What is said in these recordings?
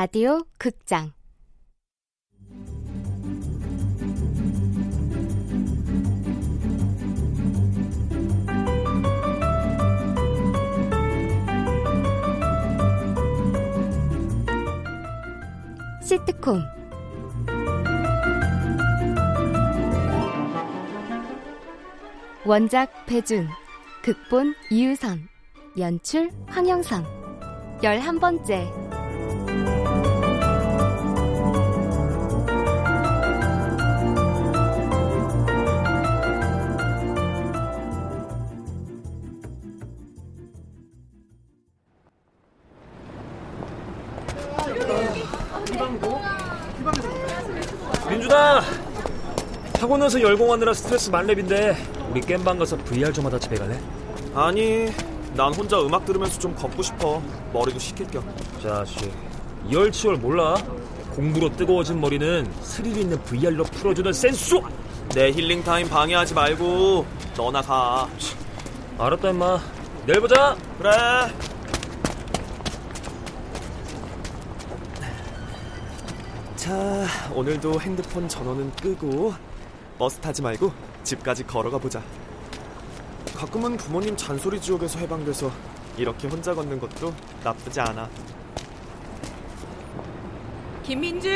라디오 극장. 시트콤. 원작 배준 극본 이유선 연출 황영선 열한 번째 학원 와서 열공하느라 스트레스 만렙인데 우리 겜방 가서 VR 좀 하다 집에 갈래? 아니, 난 혼자 음악 들으면서 좀 걷고 싶어. 머리도 식힐 겸. 자식 이열치열 몰라? 공부로 뜨거워진 머리는 스릴 있는 VR로 풀어주는 센수! 내 힐링 타임 방해하지 말고 너나 가. 알았다 임마 내일 보자 그래. 자, 오늘도 핸드폰 전원은 끄고 버스 타지 말고 집까지 걸어가 보자. 가끔은 부모님 잔소리 지옥에서 해방돼서 이렇게 혼자 걷는 것도 나쁘지 않아. 김민준,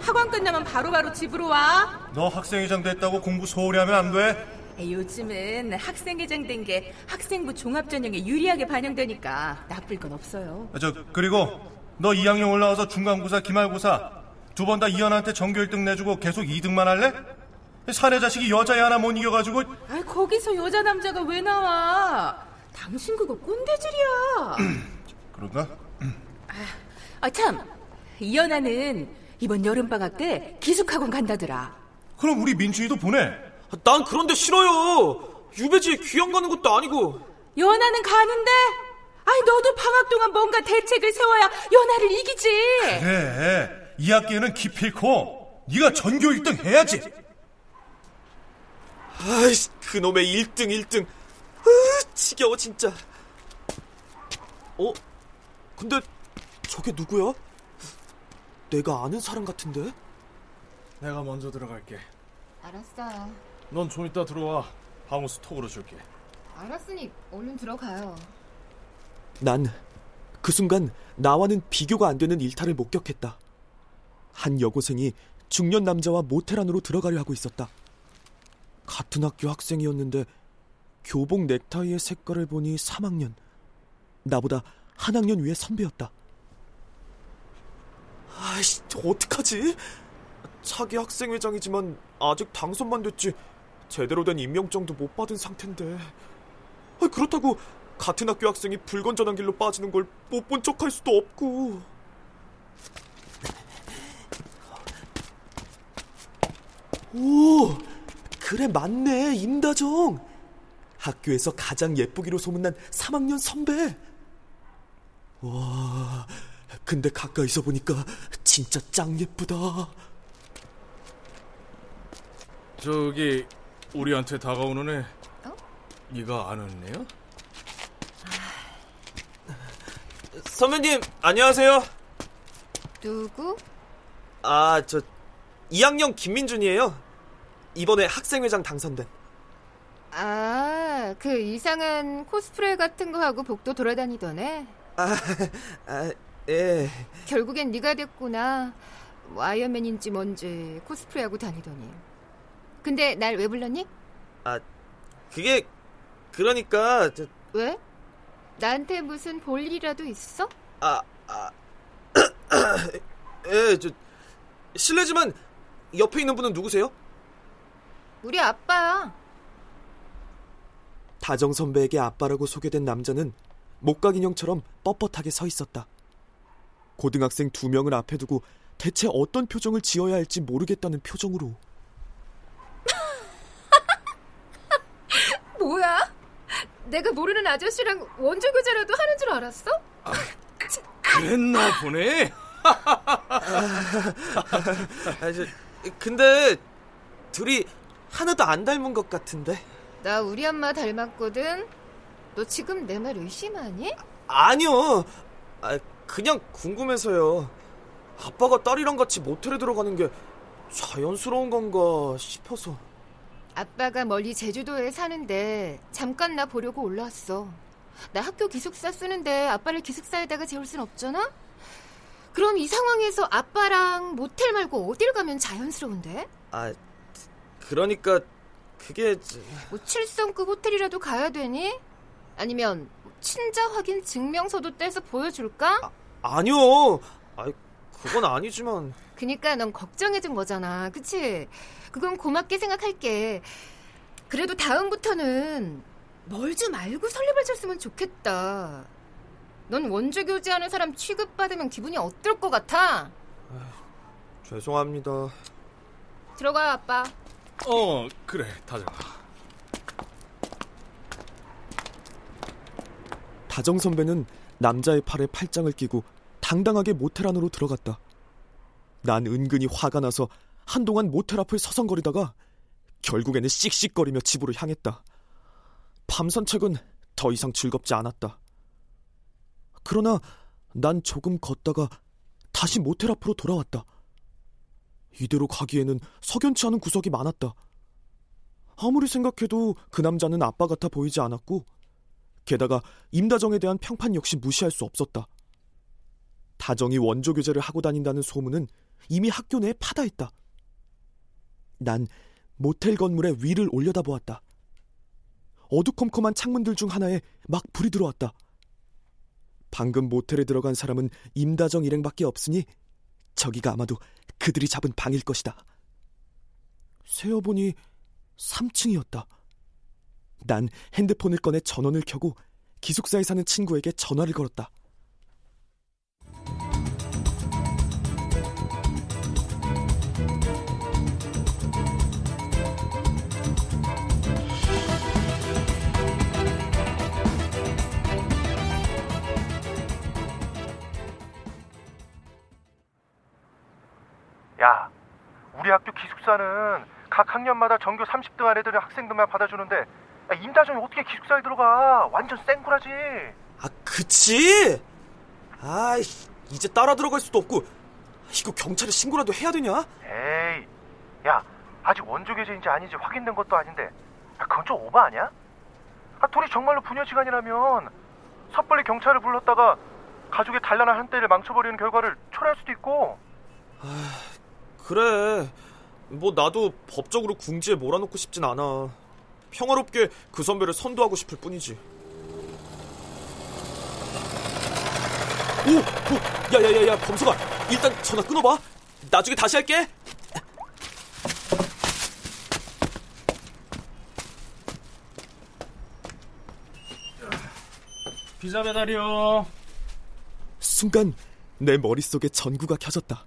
학원 끝나면 바로 바로 집으로 와. 너 학생회장 됐다고 공부 소홀히 하면 안 돼. 요즘은 학생회장 된 게 학생부 종합전형에 유리하게 반영되니까 나쁠 건 없어요. 저 그리고 너 2학년 올라와서 중간고사, 기말고사 두 번 다 이현한테 전교 1등 내주고 계속 2등만 할래? 사내 자식이 여자애 하나 못 이겨가지고 아, 거기서 여자 남자가 왜 나와? 당신 그거 꼰대질이야. 그런가? 아, 참. 이연아는 이번 여름 방학 때 기숙학원 간다더라. 그럼 우리 민준이도 보내. 난 그런데 싫어요. 유배지에 귀양 가는 것도 아니고. 연아는 가는데? 아이, 너도 방학 동안 뭔가 대책을 세워야 연아를 이기지. 그래. 2학기에는 기필코 네가 전교 1등 해야지. 아이씨, 그놈의 1등, 1등. 으, 지겨워, 진짜. 어? 근데 저게 누구야? 내가 아는 사람 같은데? 내가 먼저 들어갈게. 알았어요. 넌 좀 이따 들어와. 방우스 톡으로 줄게. 알았으니 얼른 들어가요. 난 그 순간 나와는 비교가 안 되는 일탈을 목격했다. 한 여고생이 중년 남자와 모텔 안으로 들어가려 하고 있었다. 같은 학교 학생이었는데 교복 넥타이의 색깔을 보니 3학년. 나보다 한 학년 위에 선배였다. 아이씨, 어떡하지? 차기 학생회장이지만 아직 당선만 됐지 제대로 된 임명장도 못 받은 상태인데. 아, 그렇다고 같은 학교 학생이 불건전한 길로 빠지는 걸 못 본 척할 수도 없고. 오, 그래 맞네 임다정. 학교에서 가장 예쁘기로 소문난 3학년 선배. 와, 근데 가까이서 보니까 진짜 짱 예쁘다. 저기 우리한테 다가오는 애. 어? 네가 아는 애야? 선배님 안녕하세요. 누구? 아, 저 2학년 김민준이에요. 이번에 학생회장 당선된. 아, 그 이상한 코스프레 같은 거 하고 복도 돌아다니던 애. 아, 아, 예. 결국엔 네가 됐구나. 뭐 아이언맨인지 뭔지 코스프레 하고 다니더니. 근데 날 왜 불렀니? 아, 그게 그러니까 저, 왜? 나한테 무슨 볼 일이라도 있어? 아, 아, 예, 저 실례지만 옆에 있는 분은 누구세요? 우리 아빠야. 다정 선배에게 아빠라고 소개된 남자는 목각 인형처럼 뻣뻣하게 서 있었다. 고등학생 두 명을 앞에 두고 대체 어떤 표정을 지어야 할지 모르겠다는 표정으로. 뭐야? 내가 모르는 아저씨랑 원조 교제라도 하는 줄 알았어? 그랬나 보네. 아, 저, 근데 둘이 하나도 안 닮은 것 같은데. 나 우리 엄마 닮았거든. 너 지금 내 말 의심하니? 아니요. 아, 그냥 궁금해서요. 아빠가 딸이랑 같이 모텔에 들어가는 게 자연스러운 건가 싶어서. 아빠가 멀리 제주도에 사는데 잠깐 나 보려고 올라왔어. 나 학교 기숙사 쓰는데 아빠를 기숙사에다가 재울 순 없잖아? 그럼 이 상황에서 아빠랑 모텔 말고 어딜 가면 자연스러운데? 아, 그러니까 그게 뭐 7성급 호텔이라도 가야 되니? 아니면 친자 확인 증명서도 떼서 보여줄까? 아, 니요 아, 그건 아니지만. 그니까 넌 걱정해준 거잖아. 그치? 그건 고맙게 생각할게. 그래도 다음부터는 멀지 말고 설레발쳤으면 좋겠다. 넌 원조 교제하는 사람 취급받으면 기분이 어떨 것 같아? 죄송합니다. 들어가, 아빠. 어, 그래, 다정아. 다정 선배는 남자의 팔에 팔짱을 끼고 당당하게 모텔 안으로 들어갔다. 난 은근히 화가 나서 한동안 모텔 앞을 서성거리다가 결국에는 씩씩거리며 집으로 향했다. 밤 산책은 더 이상 즐겁지 않았다. 그러나 난 조금 걷다가 다시 모텔 앞으로 돌아왔다. 이대로 가기에는 석연치 않은 구석이 많았다. 아무리 생각해도 그 남자는 아빠 같아 보이지 않았고, 게다가 임다정에 대한 평판 역시 무시할 수 없었다. 다정이 원조 교제를 하고 다닌다는 소문은 이미 학교 내에 파다했다. 난 모텔 건물의 위를 올려다보았다. 어두컴컴한 창문들 중 하나에 막 불이 들어왔다. 방금 모텔에 들어간 사람은 임다정 일행밖에 없으니 저기가 아마도 그들이 잡은 방일 것이다. 세어보니 3층이었다. 난 핸드폰을 꺼내 전원을 켜고 기숙사에 사는 친구에게 전화를 걸었다. 우리 학교 기숙사는 각 학년마다 전교 30등 한 애들은 학생들만 받아주는데 야, 임다정이 어떻게 기숙사에 들어가? 완전 쌩꾸라지. 아, 그치? 아이, 이제 따라 들어갈 수도 없고, 이거 경찰에 신고라도 해야 되냐? 에이, 야, 아직 원조 교제인지 아닌지 확인된 것도 아닌데, 야, 그건 좀 오바 아니야? 아, 둘이 정말로 부녀지간이라면 섣불리 경찰을 불렀다가 가족의 단란한 한때를 망쳐버리는 결과를 초래할 수도 있고. 그래. 뭐 나도 법적으로 궁지에 몰아놓고 싶진 않아. 평화롭게 그 선배를 선도하고 싶을 뿐이지. 오! 오! 야야야야 범수가 일단 전화 끊어봐. 나중에 다시 할게. 피자 배달이요. 순간 내 머릿속에 전구가 켜졌다.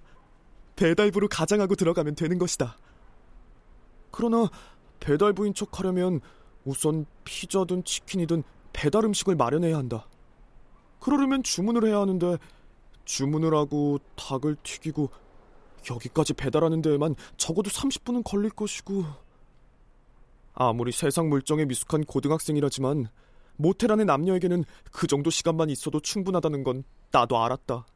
배달부로 가장하고 들어가면 되는 것이다. 그러나 배달부인 척 하려면 우선 피자든 치킨이든 배달 음식을 마련해야 한다. 그러려면 주문을 해야 하는데 주문을 하고 닭을 튀기고 여기까지 배달하는 데에만 적어도 30분은 걸릴 것이고 아무리 세상 물정에 미숙한 고등학생이라지만 모텔 안의 남녀에게는 그 정도 시간만 있어도 충분하다는 건 나도 알았다.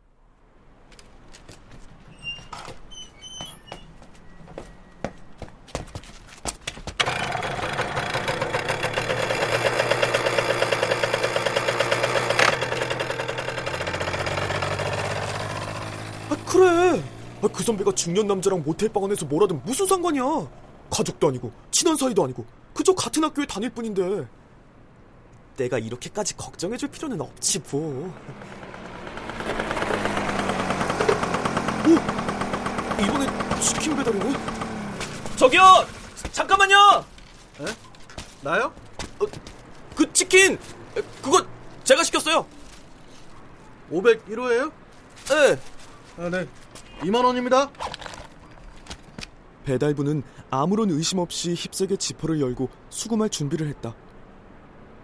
아, 그래. 아, 그 선배가 중년 남자랑 모텔 방 안에서 뭐라든 무슨 상관이야. 가족도 아니고 친한 사이도 아니고 그저 같은 학교에 다닐 뿐인데. 내가 이렇게까지 걱정해줄 필요는 없지 뭐. 오, 이번에 치킨 배달이네. 저기요, 잠깐만요. 나요? 그 치킨 그거 제가 시켰어요. 501호예요? 네. 아, 네. 2만 원입니다. 배달부는 아무런 의심 없이 힙색의 지퍼를 열고 수금할 준비를 했다.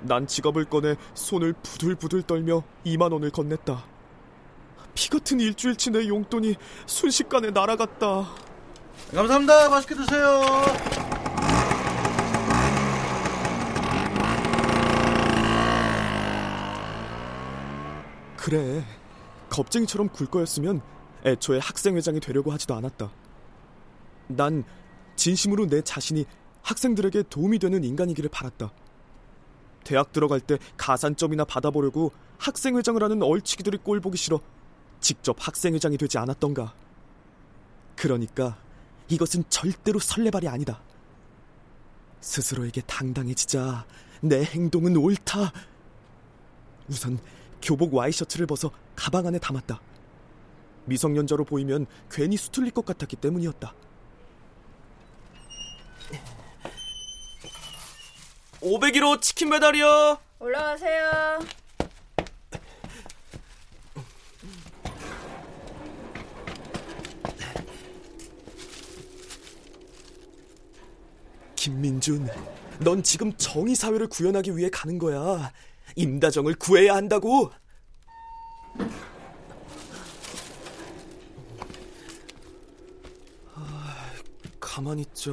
난 지갑을 꺼내 손을 부들부들 떨며 2만 원을 건넸다. 피 같은 일주일치 내 용돈이 순식간에 날아갔다. 감사합니다. 맛있게 드세요. 그래. 겁쟁이처럼 굴 거였으면 애초에 학생회장이 되려고 하지도 않았다. 난 진심으로 내 자신이 학생들에게 도움이 되는 인간이기를 바랐다. 대학 들어갈 때 가산점이나 받아보려고 학생회장을 하는 얼치기들이 꼴 보기 싫어 직접 학생회장이 되지 않았던가. 그러니까 이것은 절대로 설레발이 아니다. 스스로에게 당당해지자 내 행동은 옳다. 우선 교복 와이셔츠를 벗어 가방 안에 담았다. 미성년자로 보이면 괜히 수틀릴 것 같았기 때문이었다. 501호 치킨 배달이요. 올라가세요. 김민준, 넌 지금 정의 사회를 구현하기 위해 가는 거야. 임다정을 구해야 한다고. 가만히 있자.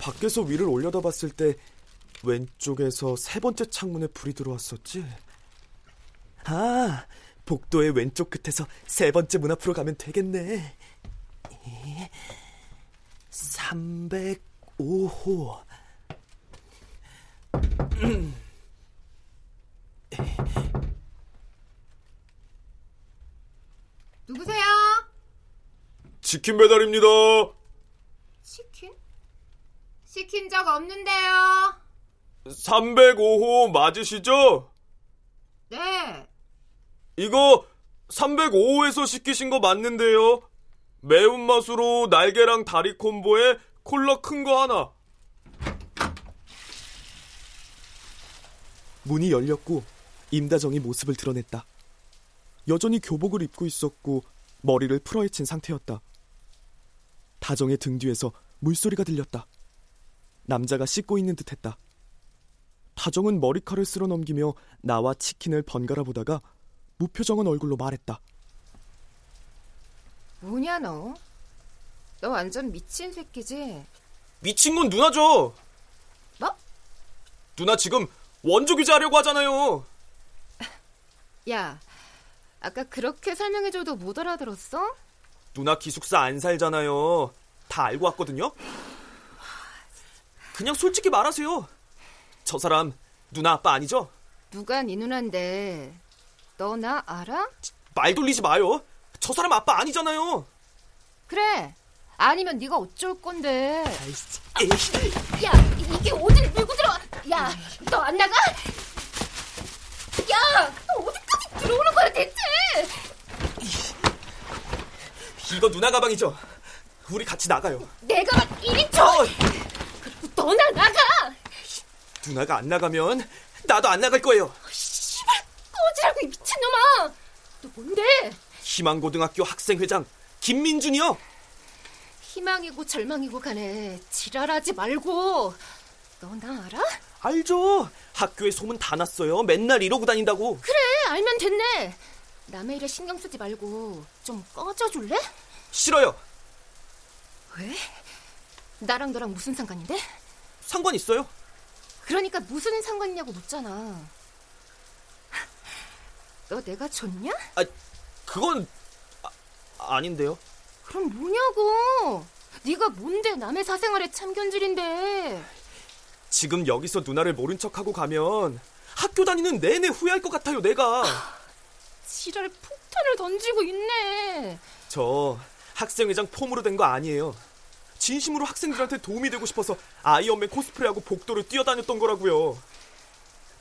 밖에서 위를 올려다 봤을 때 왼쪽에서 세 번째 창문에 불이 들어왔었지. 아, 복도의 왼쪽 끝에서 세 번째 문 앞으로 가면 되겠네. 305호. 누구세요? 치킨 배달입니다. 치킨? 시킨 적 없는데요. 305호 맞으시죠? 네. 이거 305호에서 시키신 거 맞는데요. 매운맛으로 날개랑 다리 콤보에 콜라 큰 거 하나. 문이 열렸고 임다정이 모습을 드러냈다. 여전히 교복을 입고 있었고 머리를 풀어헤친 상태였다. 다정의 등 뒤에서 물소리가 들렸다. 남자가 씻고 있는 듯했다. 다정은 머리칼을 쓸어 넘기며 나와 치킨을 번갈아 보다가 무표정한 얼굴로 말했다. 뭐냐 너? 너 완전 미친 새끼지? 미친 건 누나죠. 뭐? 누나 지금 원조 규제하려고 하잖아요. 야, 아까 그렇게 설명해줘도 못 알아들었어? 누나 기숙사 안 살잖아요. 다 알고 왔거든요. 그냥 솔직히 말하세요. 저 사람 누나 아빠 아니죠? 누가 네 누나인데 너 나 알아? 말 돌리지 마요. 저 사람 아빠 아니잖아요. 그래. 아니면 네가 어쩔 건데. 야, 이게 어딜 밀고 들어? 야, 너 안 나가? 야, 너 어디까지 들어오는 거야 대체? 이거 누나 가방이죠? 우리 같이 나가요. 내가 막 이리 줘. 어, 그리고 너나 나가. 누나가 안 나가면 나도 안 나갈 거예요. 씨발, 꺼지라고 이 미친놈아. 너 뭔데? 희망고등학교 학생회장 김민준이요. 희망이고 절망이고 간에 지랄하지 말고. 너 나 알아? 알죠. 학교에 소문 다 났어요. 맨날 이러고 다닌다고. 그래, 알면 됐네. 남의 일에 신경 쓰지 말고 좀 꺼져줄래? 싫어요. 왜? 나랑 너랑 무슨 상관인데? 상관 있어요. 그러니까 무슨 상관이냐고 묻잖아. 너 내가 좋냐? 아, 그건 아, 아닌데요. 그럼 뭐냐고. 네가 뭔데 남의 사생활에 참견질인데. 지금 여기서 누나를 모른 척하고 가면 학교 다니는 내내 후회할 것 같아요, 내가. 지랄 폭탄을 던지고 있네. 저 학생회장 폼으로 된 거 아니에요. 진심으로 학생들한테 도움이 되고 싶어서 아이언맨 코스프레하고 복도를 뛰어다녔던 거라고요.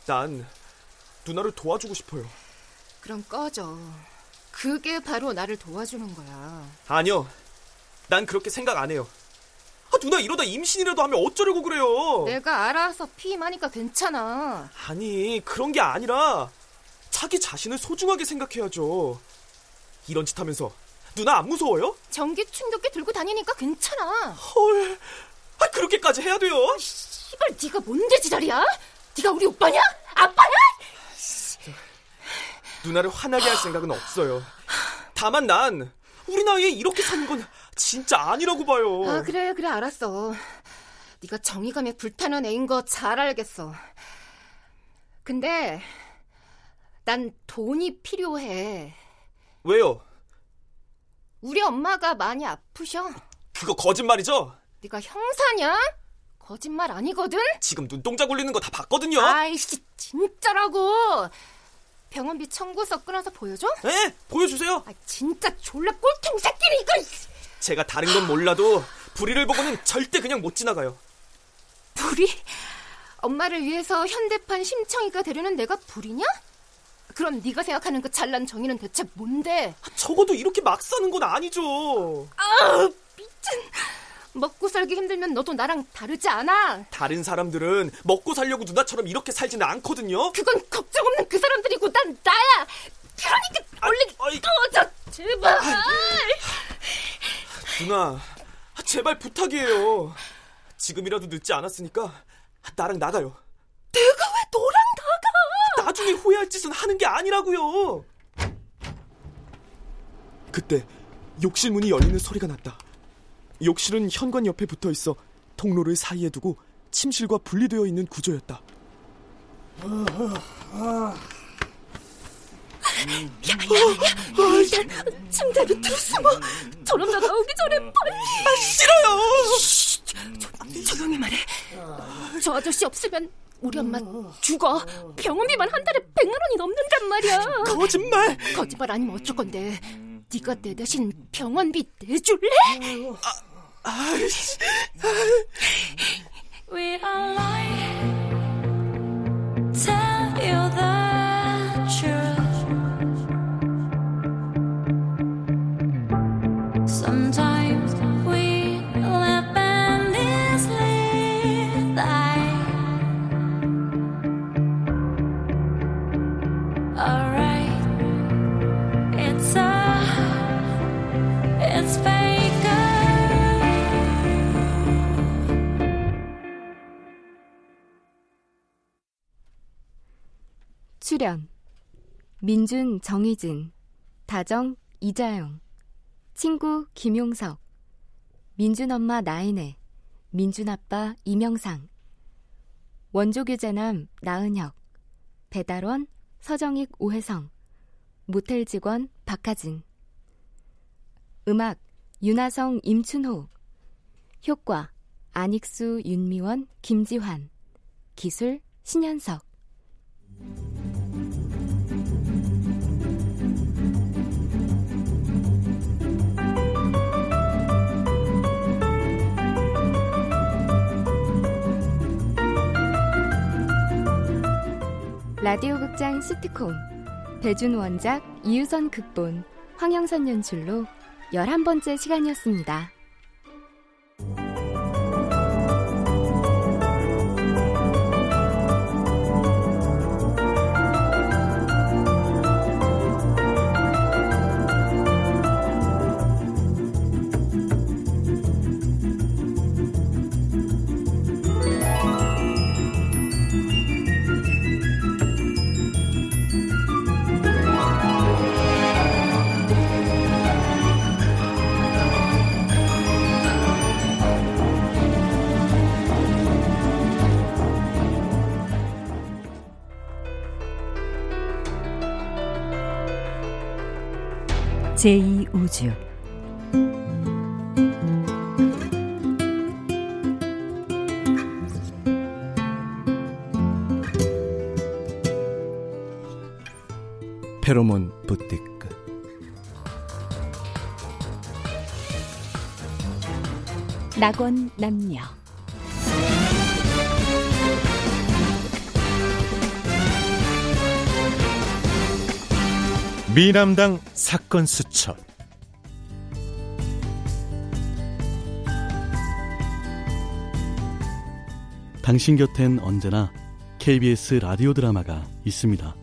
난 누나를 도와주고 싶어요. 그럼 꺼져. 그게 바로 나를 도와주는 거야. 아니요. 난 그렇게 생각 안 해요. 아, 누나 이러다 임신이라도 하면 어쩌려고 그래요? 내가 알아서 피임하니까 괜찮아. 아니, 그런 게 아니라 자기 자신을 소중하게 생각해야죠. 이런 짓 하면서 누나 안 무서워요? 전기 충격기 들고 다니니까 괜찮아. 헐, 아, 그렇게까지 해야 돼요? 씨발 네가 뭔데 지랄이야? 네가 우리 오빠냐? 아빠야? 누나를 화나게 할 생각은 없어요. 다만 난 우리 나이에 이렇게 사는 건 진짜 아니라고 봐요. 아 그래 그래 알았어. 네가 정의감에 불타는 애인 거 잘 알겠어. 근데 난 돈이 필요해. 왜요? 우리 엄마가 많이 아프셔. 그거 거짓말이죠? 네가 형사냐? 거짓말 아니거든? 지금 눈동자 굴리는 거 다 봤거든요. 아이씨, 진짜라고. 병원비 청구서 끊어서 보여줘? 네, 보여주세요. 아, 진짜 졸라 꼴통 새끼니 이거. 제가 다른 건 몰라도 불의를 보고는 절대 그냥 못 지나가요. 불이? 엄마를 위해서 현대판 심청이가 되려는 내가 불이냐? 그럼 네가 생각하는 그 잘난 정의는 대체 뭔데? 적어도 이렇게 막 사는 건 아니죠. 아, 미친. 먹고 살기 힘들면 너도 나랑 다르지 않아. 다른 사람들은 먹고 살려고 누나처럼 이렇게 살지는 않거든요. 그건 걱정 없는 그 사람들이고 난 나야. 그러니까 얼른 아이, 꺼져 제발. 누나, 제발 부탁이에요. 지금이라도 늦지 않았으니까 나랑 나가요. 내가 왜 너랑 나가? 나중에 후회할 짓은 하는 게 아니라고요. 그때 욕실 문이 열리는 소리가 났다. 욕실은 현관 옆에 붙어 있어 통로를 사이에 두고 침실과 분리되어 있는 구조였다. 일단 침대 밑으로 숨어. 저놈 나 나오기 전에 빨리. 아, 싫어요. 조, 조용히 말해. 저 아저씨 없으면 우리 엄마 죽어. 병원비만 한 달에 100만 원이 넘는단 말이야. 거짓말. 거짓말 아니면 어쩔 건데. 네가 내 대신 병원비 내줄래? 아, 아이씨. We are lying. Tell you the 민준 정희진 다정 이자영 친구 김용석 민준 엄마 나인애 민준 아빠 이명상 원조 교제남 나은혁 배달원 서정익 오혜성 모텔 직원 박하진 음악 윤하성 임춘호 효과 안익수 윤미원 김지환 기술 신현석 라디오 극장 시트콤 배준 원작 이유선 극본 황영선 연출로 11번째 시간이었습니다. 제2우주 페로몬 부티크. 낙원 남녀 미남당 사건 수첩 당신 곁엔 언제나 KBS 라디오 드라마가 있습니다.